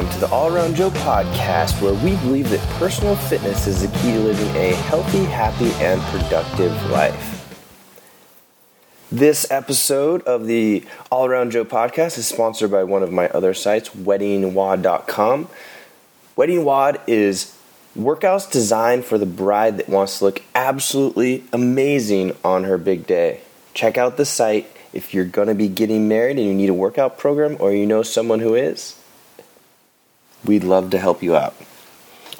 welcome to the All Around Joe podcast, where we believe that personal fitness is the key to living a healthy, happy, and productive life. This episode of the All Around Joe podcast is sponsored by one of my other sites, WeddingWad.com. Wedding Wad is workouts designed for the bride that wants to look absolutely amazing on her big day. Check out the site if you're going to be getting married and you need a workout program or you know someone who is. We'd love to help you out.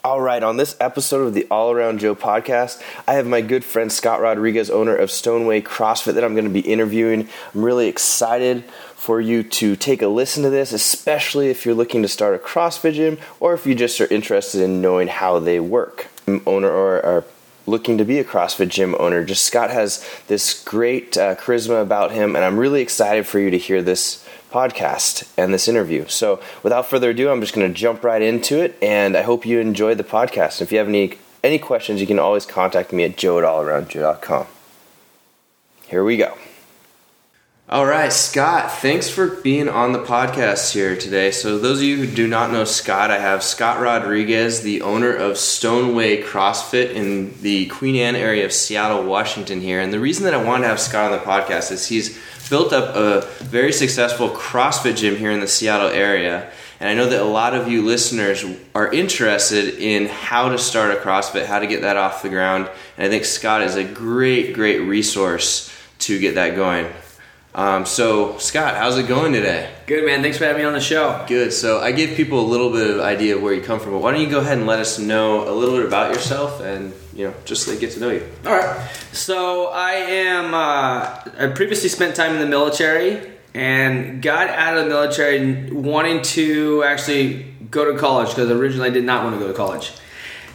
All right, on this episode of the All Around Joe podcast, I have my good friend Scott Rodriguez, owner of Stoneway CrossFit, that I'm going to be interviewing. I'm really excited for you to take a listen to this, especially if you're looking to start a CrossFit gym or if you just are interested in knowing how they work. Owner or, or looking to be a CrossFit gym owner, just Scott has this great uh, charisma about him, and I'm really excited for you to hear this podcast and this interview. So, without further ado, I'm just going to jump right into it, and I hope you enjoy the podcast. If you have any any questions, you can always contact me at joe at allaroundjoe.com. Here we go. All right, Scott, thanks for being on the podcast here today. So, those of you who do not know Scott, I have Scott Rodriguez, the owner of Stoneway CrossFit in the Queen Anne area of Seattle, Washington, here. And the reason that I wanted to have Scott on the podcast is he's built up a very successful CrossFit gym here in the Seattle area. And I know that a lot of you listeners are interested in how to start a CrossFit, how to get that off the ground. And I think Scott is a great, great resource to get that going. Um, so, Scott, how's it going today? Good, man. Thanks for having me on the show. Good. So, I gave people a little bit of idea of where you come from, but why don't you go ahead and let us know a little bit about yourself and, you know, just so they get to know you. All right. So, I am, uh, I previously spent time in the military and got out of the military wanting to actually go to college because originally I did not want to go to college.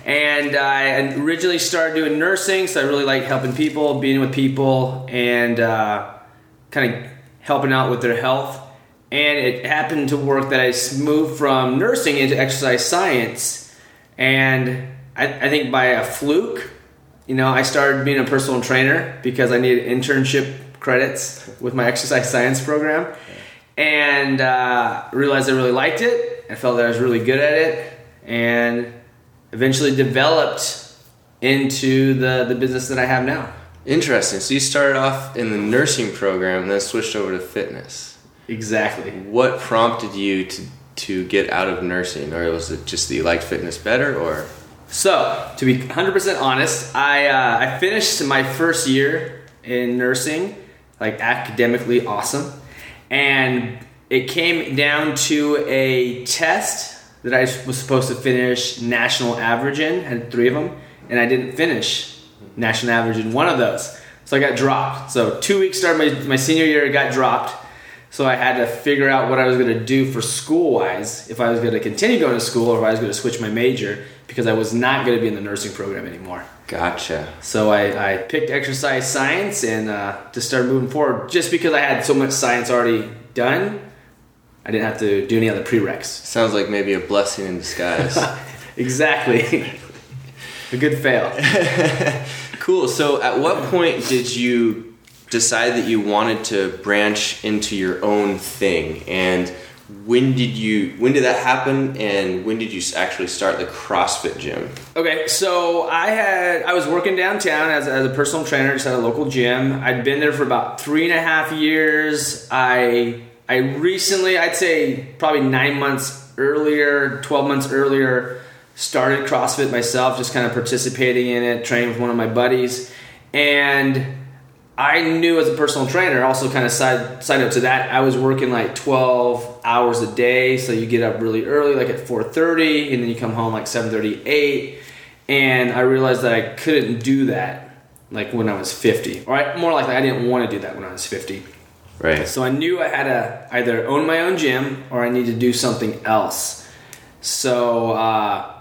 And I originally started doing nursing, so I really like helping people, being with people, and, uh, kind of helping out with their health. And it happened to work that I moved from nursing into exercise science. And I, I think by a fluke, you know, I started being a personal trainer because I needed internship credits with my exercise science program. And uh, realized I really liked it. I felt that I was really good at it. And eventually developed into the, the business that I have now. Interesting. So you started off in the nursing program and then switched over to fitness. Exactly. What prompted you to to get out of nursing, or was it just that you liked fitness better, or? So to be 100% honest, I uh, I finished my first year in nursing, like academically awesome, and it came down to a test that I was supposed to finish national average in. had three of them, and I didn't finish national average in one of those. So I got dropped. So two weeks started my, my senior year, I got dropped. So I had to figure out what I was going to do for school wise, if I was going to continue going to school or if I was going to switch my major because I was not going to be in the nursing program anymore. Gotcha. So I, I picked exercise science and uh, just started moving forward just because I had so much science already done. I didn't have to do any other prereqs. Sounds like maybe a blessing in disguise. exactly. A good fail. Cool. So, at what point did you decide that you wanted to branch into your own thing? And when did you when did that happen and when did you actually start the CrossFit gym? Okay, so I had I was working downtown as, as a personal trainer just at a local gym. I'd been there for about three and a half years. I I recently I'd say probably nine months earlier, twelve months earlier, started CrossFit myself, just kind of participating in it, training with one of my buddies, and I knew as a personal trainer, also kind of side side up to that, I was working like 12 hours a day. So you get up really early, like at 4:30, and then you come home like 7:38. And I realized that I couldn't do that like when I was 50. Or I, more likely, I didn't want to do that when I was 50. Right. So I knew I had to either own my own gym or I need to do something else. So uh,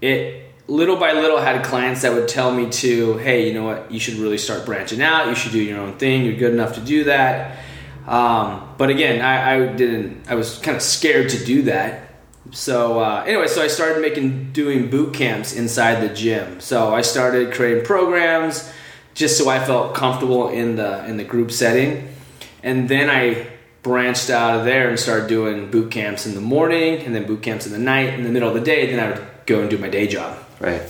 it little by little had clients that would tell me to, hey, you know what, you should really start branching out. You should do your own thing. You're good enough to do that. Um, but again, I, I, didn't. I was kind of scared to do that. So uh, anyway, so I started making doing boot camps inside the gym. So I started creating programs just so I felt comfortable in the in the group setting, and then I branched out of there and started doing boot camps in the morning and then boot camps in the night. In the middle of the day, then I would go and do my day job. Right.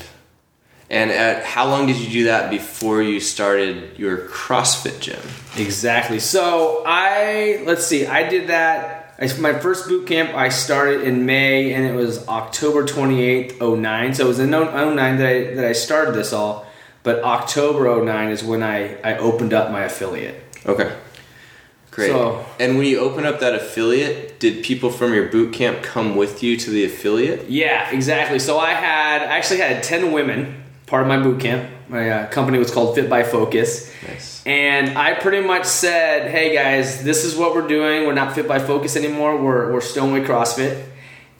And at how long did you do that before you started your CrossFit gym? Exactly. So I let's see. I did that. I, my first boot camp I started in May, and it was October twenty eighth, 09. So it was in 09 that I that I started this all. But October 09 is when I I opened up my affiliate. Okay. Great. So- and when you open up that affiliate, did people from your boot camp come with you to the affiliate? Yeah, exactly. So I had I actually had ten women part of my boot camp. My uh, company was called Fit by Focus. Nice. And I pretty much said, "Hey guys, this is what we're doing. We're not Fit by Focus anymore. We're we're Stoneway CrossFit."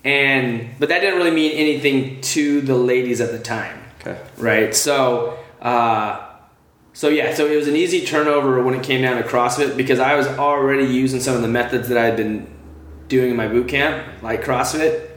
And but that didn't really mean anything to the ladies at the time, Okay. right? So, uh, so yeah, so it was an easy turnover when it came down to CrossFit because I was already using some of the methods that I had been doing in my boot camp, like CrossFit,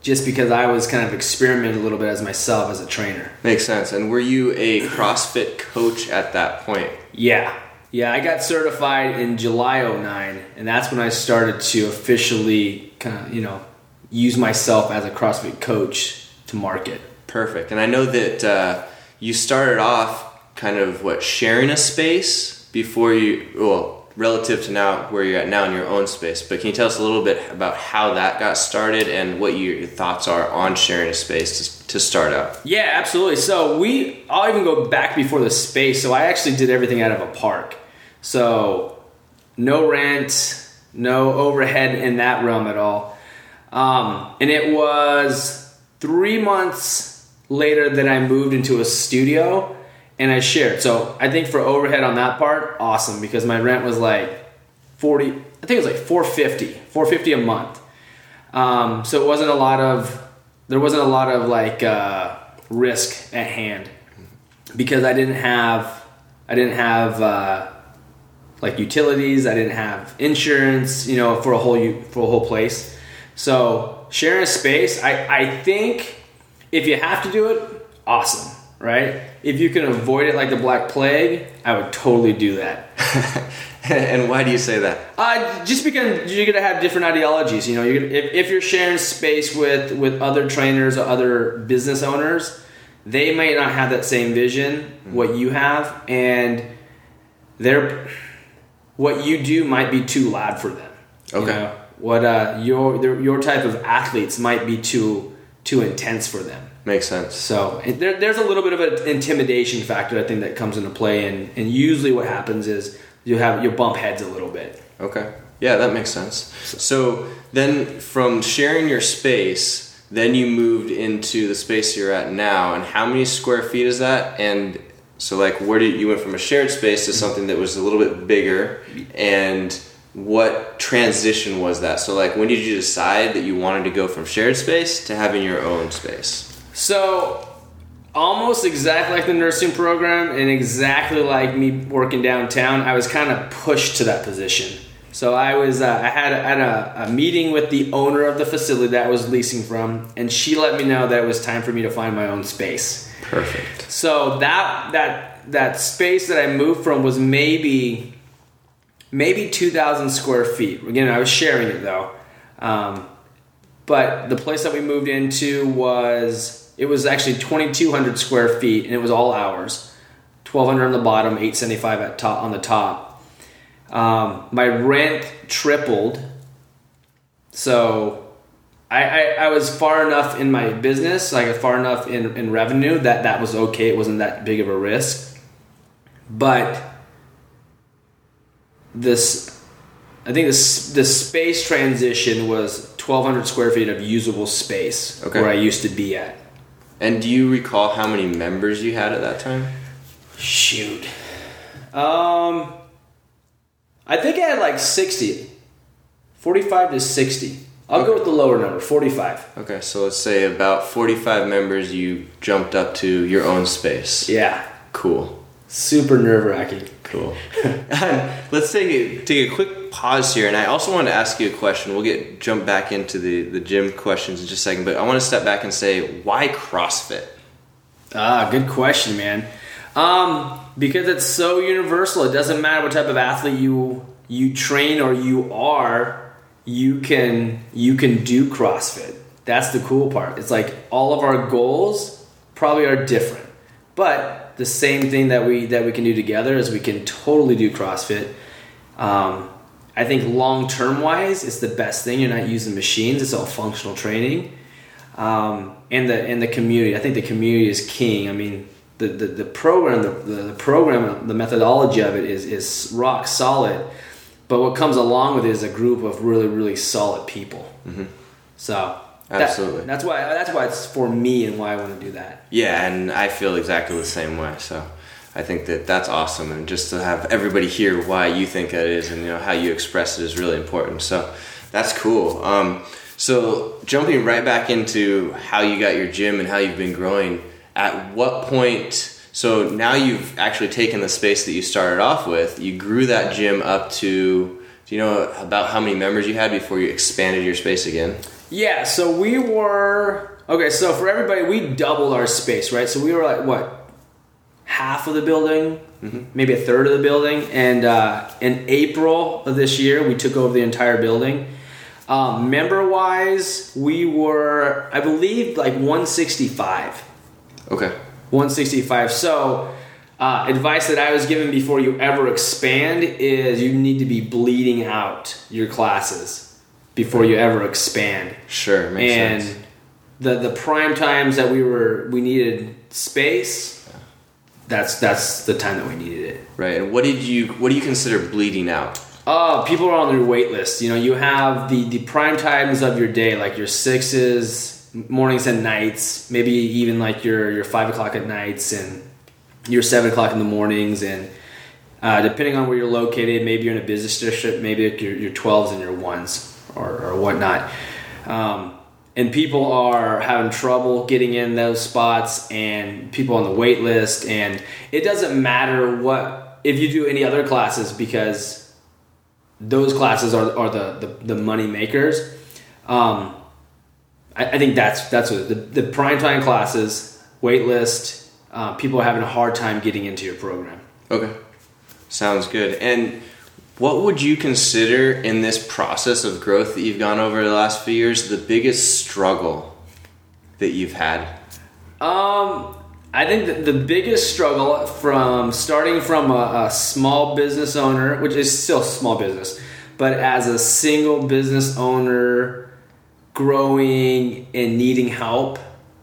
just because I was kind of experimenting a little bit as myself as a trainer. Makes sense. And were you a CrossFit coach at that point? Yeah. Yeah, I got certified in July 09, and that's when I started to officially kind of, you know, use myself as a CrossFit coach to market. Perfect. And I know that uh, you started off kind of what sharing a space before you well relative to now where you're at now in your own space. But can you tell us a little bit about how that got started and what your thoughts are on sharing a space to, to start out? Yeah, absolutely. So we, I'll even go back before the space. So I actually did everything out of a park. So no rent, no overhead in that realm at all. Um, and it was three months later that I moved into a studio and I shared. So I think for overhead on that part, awesome because my rent was like 40, I think it was like 450, 450 a month. Um, so it wasn't a lot of, there wasn't a lot of like uh, risk at hand because I didn't have, I didn't have uh, like utilities. I didn't have insurance, you know, for a whole for a whole place. So sharing a space, I I think if you have to do it, awesome, right? If you can avoid it like the Black Plague, I would totally do that. and why do you say that? Uh, just because you're gonna have different ideologies, you know. You're gonna, if, if you're sharing space with with other trainers or other business owners, they might not have that same vision what you have, and they're what you do might be too loud for them. you Okay. know? What uh, your their- your type of athletes might be too too intense for them. Makes sense. So there, there's a little bit of an intimidation factor I think that comes into play, and, and usually what happens is you have you bump heads a little bit. Okay. Yeah, that makes sense. So then from sharing your space, then you moved into the space you're at now. And how many square feet is that? And so like where did you went from a shared space to something that was a little bit bigger and what transition was that? So like when did you decide that you wanted to go from shared space to having your own space? So, almost exactly like the nursing program, and exactly like me working downtown, I was kind of pushed to that position. So I was, uh, I had, a, had a, a meeting with the owner of the facility that I was leasing from, and she let me know that it was time for me to find my own space. Perfect. So that that that space that I moved from was maybe maybe two thousand square feet. Again, I was sharing it though. Um, but the place that we moved into was it was actually 2200 square feet and it was all ours. 1200 on the bottom 875 at top on the top um, my rent tripled so I, I, I was far enough in my business like far enough in, in revenue that that was okay it wasn't that big of a risk but this I think this the space transition was 1,200 square feet of usable space Okay. where I used to be at. And do you recall how many members you had at that time? Shoot, um, I think I had like 60, 45 to 60. I'll go with the lower number, 45. Okay, so let's say about 45 members you jumped up to your own space. Yeah, Cool. super nerve wracking. Cool. let's take a, take a quick pause here, and I also want to ask you a question. We'll get jump back into the, the gym questions in just a second, but I want to step back and say, why CrossFit? Ah, good question, man. Um, because it's so universal. It doesn't matter what type of athlete you you train or you are, you can you can do CrossFit. That's the cool part. It's like all of our goals probably are different, but the same thing that we that we can do together is we can totally do CrossFit. Um, I think long term wise, it's the best thing. You're not using machines; it's all functional training. Um, and the and the community. I think the community is king. I mean, the, the, the program, the, the program, the methodology of it is is rock solid. But what comes along with it is a group of really really solid people. Mm-hmm. So Absolutely. that- that's why that's why it's for me and why I want to do that. Yeah, and I feel exactly the same way. So I think that that's awesome, and just to have everybody hear why you think that is, and you know how you express it is really important. So that's cool. Um, so jumping right back into how you got your gym and how you've been growing. At what point? So now you've actually taken the space that you started off with. You grew that gym up to. Do you know about how many members you had before you expanded your space again? Yeah, so we were okay. So for everybody, we doubled our space, right? So we were like what half of the building, maybe a third of the building, and uh, in April of this year, we took over the entire building. Um, member wise, we were, I believe, like 165. Okay. 165. So, uh, advice that I was given before you ever expand is you need to be bleeding out your classes before you ever expand. Sure. Makes and sense. the the prime times that we were we needed space. That's that's the time that we needed it. Right. And what did you? What do you consider bleeding out? Oh, people are on their wait list. You know, you have the the prime times of your day, like your sixes, mornings and nights, maybe even like your your five o'clock at nights and your seven o'clock in the mornings, and uh, depending on where you're located, maybe you're in a business district, maybe like your your twelves and your ones or or whatnot. Um, and people are having trouble getting in those spots, and people on the wait list, and it doesn't matter what if you do any other classes because those classes are, are the, the, the money makers. Um, I, I think that's that's what the, the prime time classes, wait list, uh, people are having a hard time getting into your program. Okay. Sounds good. And what would you consider in this process of growth that you've gone over the last few years the biggest struggle that you've had? Um, I think that the biggest struggle from starting from a, a small business owner, which is still small business, but as a single business owner, growing and needing help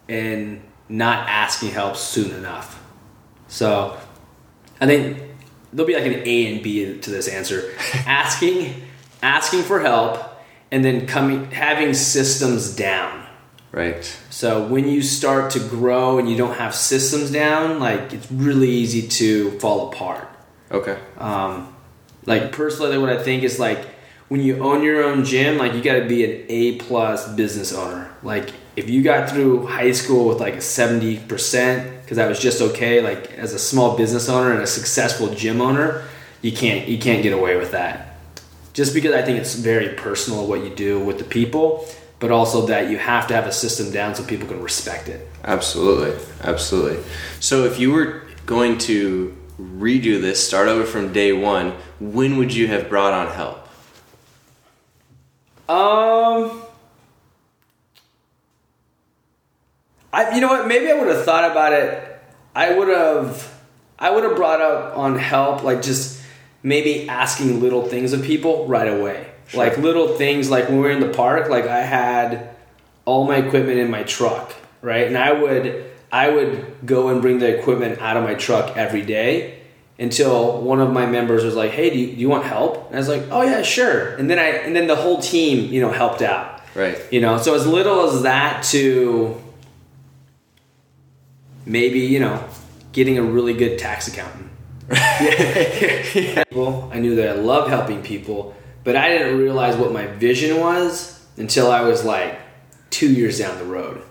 and not asking help soon enough. So I think there'll be like an A and B to this answer. asking, asking for help, and then coming having systems down. Right. So when you start to grow and you don't have systems down, like it's really easy to fall apart. Okay. Um, like personally, what I think is like when you own your own gym, like you got to be an A plus business owner. Like if you got through high school with like a seventy percent, because that was just okay. Like as a small business owner and a successful gym owner, you can't you can't get away with that. Just because I think it's very personal what you do with the people, but also that you have to have a system down so people can respect it. Absolutely. Absolutely. So if you were going to redo this, start over from day one, when would you have brought on help? Um, I you know what? Maybe I would have thought about it. I would have, I would have brought up on help, like just maybe asking little things of people right away. Sure. Like little things, like when we were in the park, like I had all my equipment in my truck, right? And I would, I would go and bring the equipment out of my truck every day until one of my members was like, "Hey, do you, do you want help?" And I was like, "Oh yeah, sure." And then I, and then the whole team, you know, helped out. Right. You know, so as little as that to maybe, you know, getting a really good tax accountant. yeah. Well, I knew that I love helping people, but I didn't realize what my vision was until I was like two years down the road.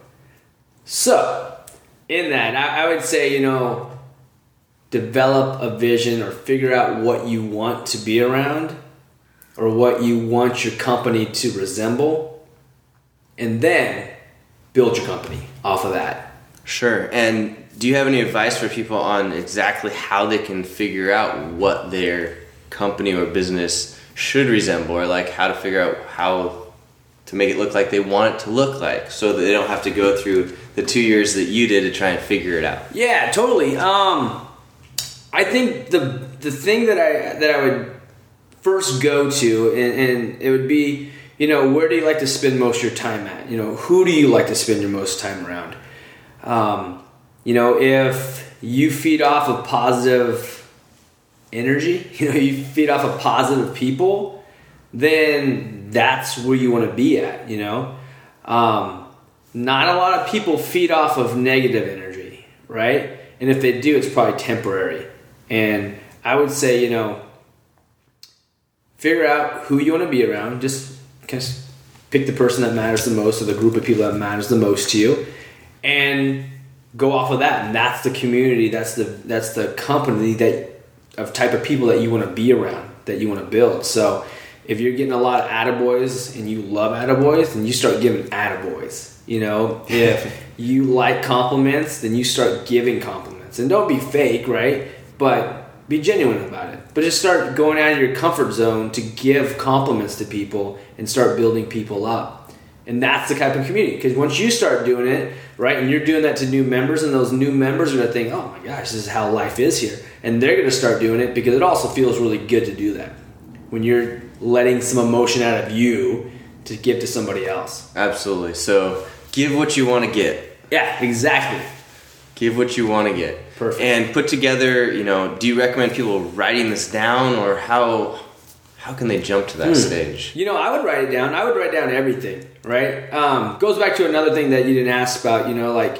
So, in that, I, I would say, you know, develop a vision or figure out what you want to be around or what you want your company to resemble and then build your company off of that. Sure. And do you have any advice for people on exactly how they can figure out what their company or business should resemble, or like how to figure out how to make it look like they want it to look like, so that they don't have to go through the two years that you did to try and figure it out. Yeah, totally. Um, I think the the thing that I that I would first go to, and, and it would be, you know, where do you like to spend most of your time at? You know, who do you like to spend your most time around? Um, you know, if you feed off of positive energy, you know, you feed off of positive people, then that's where you want to be at. You know, um, not a lot of people feed off of negative energy, right? And if they do, it's probably temporary. And I would say, you know, figure out who you want to be around. Just kind of pick the person that matters the most or the group of people that matters the most to you and go off of that. And that's the community, that's the that's the company that of type of people that you want to be around, that you want to build. So if you're getting a lot of attaboys and you love attaboys, then you start giving attaboys. You know, if you like compliments, then you start giving compliments. And don't be fake, right? But be genuine about it. But just start going out of your comfort zone to give compliments to people and start building people up. And that's the type of community. Because once you start doing it, right, and you're doing that to new members, and those new members are going to think, oh my gosh, this is how life is here. And they're going to start doing it because it also feels really good to do that. When you're letting some emotion out of you to give to somebody else. Absolutely. So give what you want to get. Yeah, exactly. Give what you want to get. Perfect. And put together, you know, do you recommend people writing this down or how how can they jump to that Hmm. stage? You know, I would write it down. I would write down everything, right? Um, goes back to another thing that you didn't ask about, you know, like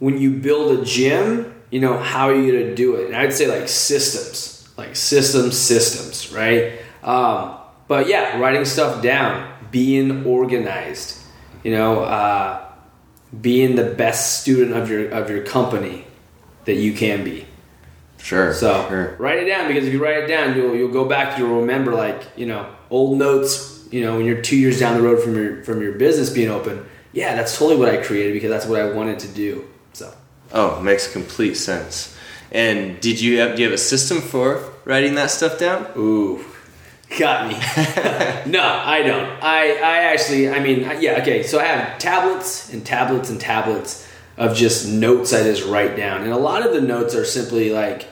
when you build a gym, you know, how are you going to do it? And I'd say like systems, like systems, systems, right? Um, but yeah, writing stuff down, being organized, you know, uh, being the best student of your of your company that you can be. Sure. So sure. write it down because if you write it down, you'll you'll go back. You'll remember like you know old notes. You know when you're two years down the road from your from your business being open. Yeah, that's totally what I created because that's what I wanted to do. So Oh, makes complete sense. And did you have do you have a system for writing that stuff down? ooh, got me. no, I don't. I I actually I mean yeah okay. So I have tablets and tablets and tablets of just notes I just write down, and a lot of the notes are simply like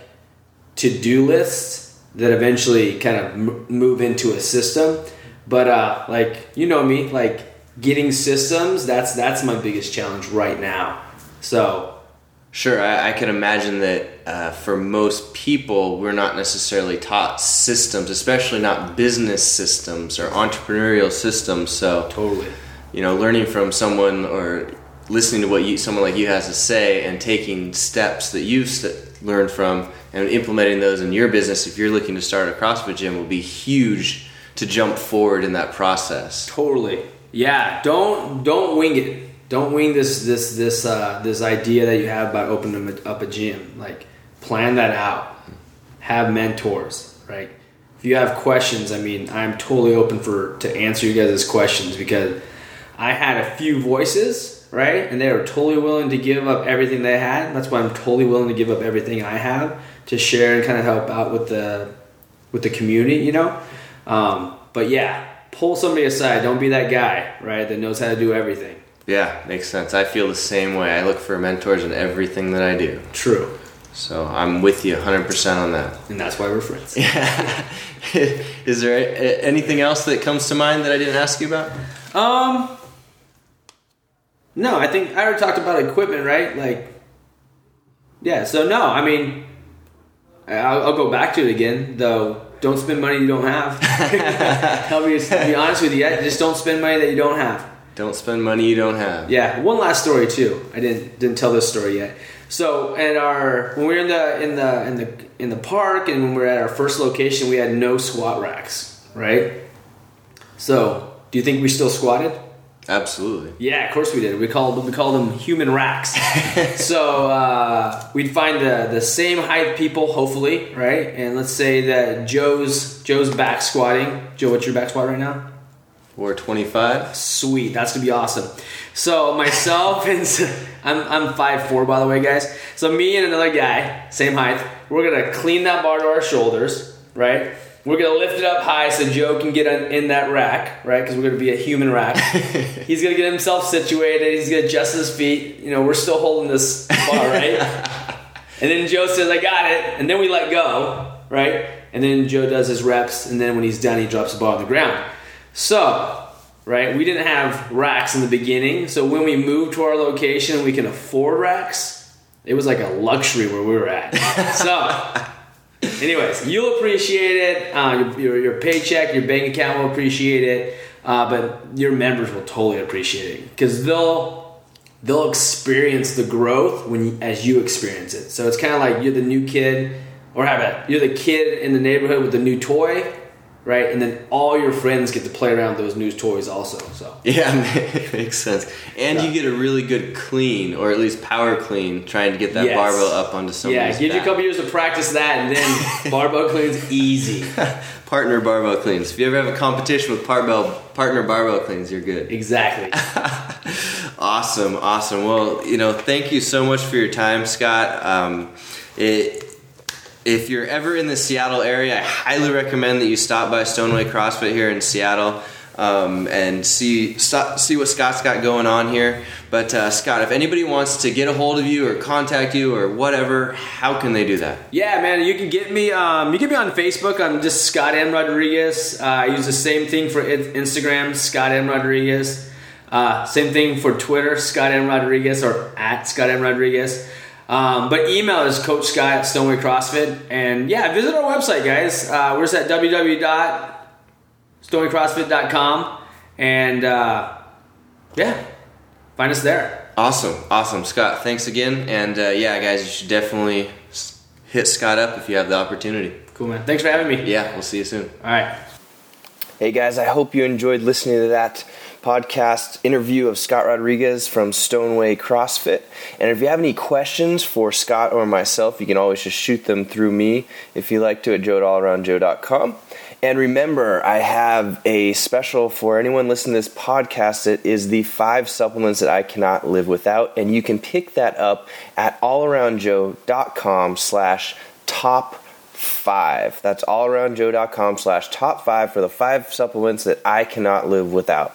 to do lists that eventually kind of m- move into a system. But uh, like you know me, like getting systems that's that's my biggest challenge right now. So Sure, I, I can imagine that uh, for most people, we're not necessarily taught systems, especially not business systems or entrepreneurial systems. So, totally, you know, learning from someone or listening to what you, someone like you has to say and taking steps that you've st- learned from and implementing those in your business, if you're looking to start a CrossFit gym, will be huge to jump forward in that process. totally, yeah. Don't don't wing it. Don't wing this this this uh, this idea that you have about opening up a gym. Like plan that out. Have mentors, right? If you have questions, I mean, I'm totally open for to answer you guys' questions because I had a few voices, right? And they were totally willing to give up everything they had. That's why I'm totally willing to give up everything I have to share and kind of help out with the with the community, you know. Um, but yeah, pull somebody aside. Don't be that guy, right? That knows how to do everything. Yeah, makes sense. I feel the same way. I look for mentors in everything that I do. True, So I'm with you 100% on that. and that's why we're friends. Yeah. Is there anything else that comes to mind that I didn't ask you about? Um, no, I think I already talked about equipment, right? Like, yeah. So no, I mean, I'll, I'll go back to it again. Though, don't spend money you don't have. I'll be, be honest with you. Just don't spend money that you don't have. Don't spend money you don't have. Yeah, one last story too. I didn't didn't tell this story yet. So, at our when we were in the in the in the in the park and when we were at our first location, we had no squat racks, right? So, do you think we still squatted? Absolutely. Yeah, of course we did. We called we called them human racks. so uh, we'd find the the same height people, hopefully, right? And let's say that Joe's Joe's back squatting. Joe, what's your back squat right now? 425. Sweet, that's gonna be awesome. So myself and I'm I'm five four by the way, guys. So me and another guy, same height, we're gonna clean that bar to our shoulders, right? We're gonna lift it up high so Joe can get in, that rack, right? Because we're gonna be a human rack. he's gonna get himself situated. He's gonna adjust his feet. You know, we're still holding this bar, right? and then Joe says, "I got it," and then we let go, right? And then Joe does his reps, and then when he's done, he drops the bar on the ground. So, right, we didn't have racks in the beginning. So when we moved to our location, we can afford racks. It was like a luxury where we were at. so, anyways, you'll appreciate it. Uh, your, your, your paycheck, your bank account will appreciate it. Uh, but your members will totally appreciate it because they'll they'll experience the growth when you, as you experience it. So it's kind of like you're the new kid, or how about you're the kid in the neighborhood with the new toy, right? And then all your friends get to play around with those new toys also. So Yeah, it makes sense. And you get a really good clean, or at least power clean, trying to get that Yes. barbell up onto somebody's yeah, give you a couple years to practice that, and then barbell cleans easy. Partner barbell cleans. If you ever have a competition with barbell partner barbell cleans, you're good. Exactly. Awesome, awesome. Well, you know, thank you so much for your time, Scott. Um, it, if you're ever in the Seattle area, I highly recommend that you stop by Stoneway CrossFit here in Seattle um, and see stop, see what Scott's got going on here. But uh, Scott, if anybody wants to get a hold of you or contact you or whatever, how can they do that? Yeah, man, you can get me. Um, you can be on Facebook. I'm just Scott M Rodriguez. Uh, I use the same thing for Instagram, Scott M Rodriguez. Uh, same thing for Twitter, Scott M Rodriguez or at Scott M Rodriguez. Um, but email is Coach Scott at Stoneway CrossFit. And yeah, visit our website, guys. Uh, we're just at www.stonewaycrossfit.com. And uh, yeah, find us there. Awesome, awesome, Scott. Thanks again, and uh, yeah, guys, you should definitely hit Scott up if you have the opportunity. Cool, man. Thanks for having me. Yeah, we'll see you soon. All right. Hey guys, I hope you enjoyed listening to that podcast interview of Scott Rodriguez from Stoneway CrossFit. And if you have any questions for Scott or myself, you can always just shoot them through me if you like to at joe at allaroundjoe.com. And remember, I have a special for anyone listening to this podcast. It is the five supplements that I cannot live without. And you can pick that up at allaroundjoe.com slash top five. That's allaroundjoe.com slash top five for the five supplements that I cannot live without.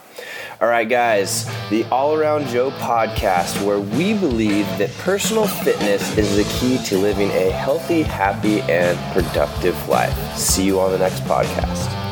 All right, guys, the All Around Joe podcast, where we believe that personal fitness is the key to living a healthy, happy, and productive life. See you on the next podcast.